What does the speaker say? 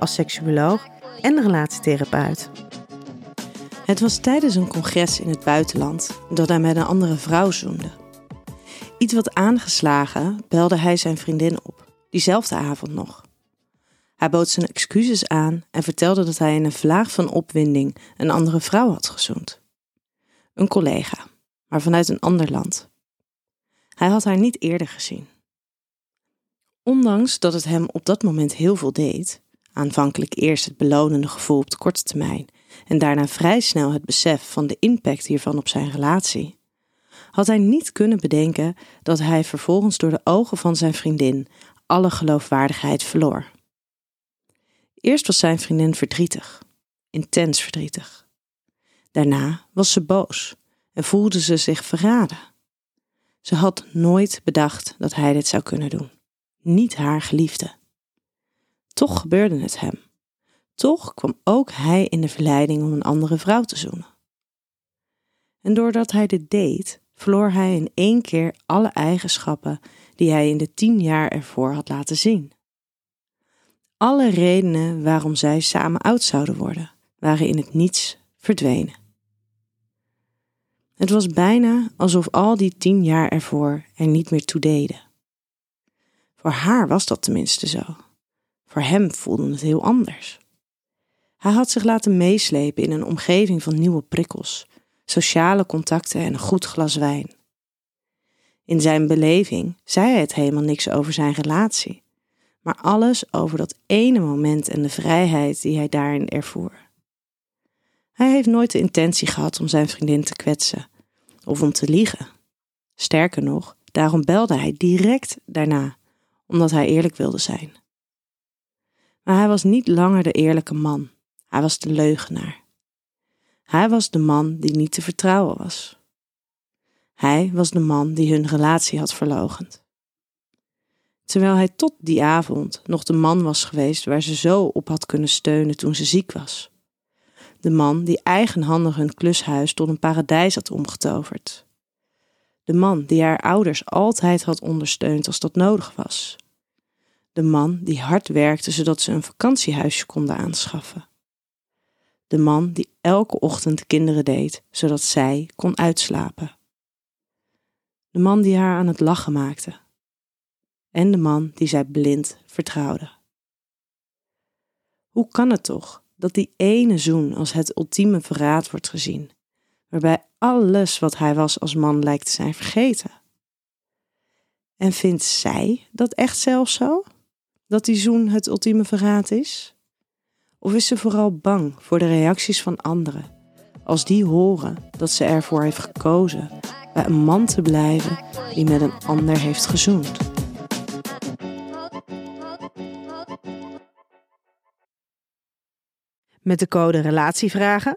als seksuoloog en relatietherapeut. Het was tijdens een congres in het buitenland dat hij met een andere vrouw zoende. Iets wat aangeslagen belde hij zijn vriendin op, diezelfde avond nog. Hij bood zijn excuses aan en vertelde dat hij in een vlaag van opwinding een andere vrouw had gezoend. Een collega, maar vanuit een ander land. Hij had haar niet eerder gezien. Ondanks dat het hem op dat moment heel veel deed, aanvankelijk eerst het belonende gevoel op de korte termijn en daarna vrij snel het besef van de impact hiervan op zijn relatie, had hij niet kunnen bedenken dat hij vervolgens door de ogen van zijn vriendin alle geloofwaardigheid verloor. Eerst was zijn vriendin verdrietig, intens verdrietig. Daarna was ze boos en voelde ze zich verraden. Ze had nooit bedacht dat hij dit zou kunnen doen. Niet haar geliefde. Toch gebeurde het hem. Toch kwam ook hij in de verleiding om een andere vrouw te zoenen. En doordat hij dit deed, verloor hij in één keer alle eigenschappen die hij in de tien jaar ervoor had laten zien. Alle redenen waarom zij samen oud zouden worden, waren in het niets verdwenen. Het was bijna alsof al die tien jaar ervoor er niet meer toe deden. Voor haar was dat tenminste zo. Voor hem voelde het heel anders. Hij had zich laten meeslepen in een omgeving van nieuwe prikkels, sociale contacten en een goed glas wijn. In zijn beleving zei hij het helemaal niks over zijn relatie, maar alles over dat ene moment en de vrijheid die hij daarin ervoer. Hij heeft nooit de intentie gehad om zijn vriendin te kwetsen of om te liegen. Sterker nog, daarom belde hij direct daarna, omdat hij eerlijk wilde zijn. Maar hij was niet langer de eerlijke man, hij was de leugenaar. Hij was de man die niet te vertrouwen was. Hij was de man die hun relatie had verlogend. Terwijl hij tot die avond nog de man was geweest waar ze zo op had kunnen steunen toen ze ziek was. De man die eigenhandig hun klushuis tot een paradijs had omgetoverd. De man die haar ouders altijd had ondersteund als dat nodig was. De man die hard werkte zodat ze een vakantiehuisje konden aanschaffen. De man die elke ochtend kinderen deed zodat zij kon uitslapen. De man die haar aan het lachen maakte. En de man die zij blind vertrouwde. Hoe kan het toch dat die ene zoen als het ultieme verraad wordt gezien, waarbij alles wat hij was als man lijkt te zijn vergeten? En vindt zij dat echt zelf zo? Dat die zoen het ultieme verraad is? Of is ze vooral bang voor de reacties van anderen als die horen dat ze ervoor heeft gekozen bij een man te blijven die met een ander heeft gezoend? Met de code RELATIEVRAGEN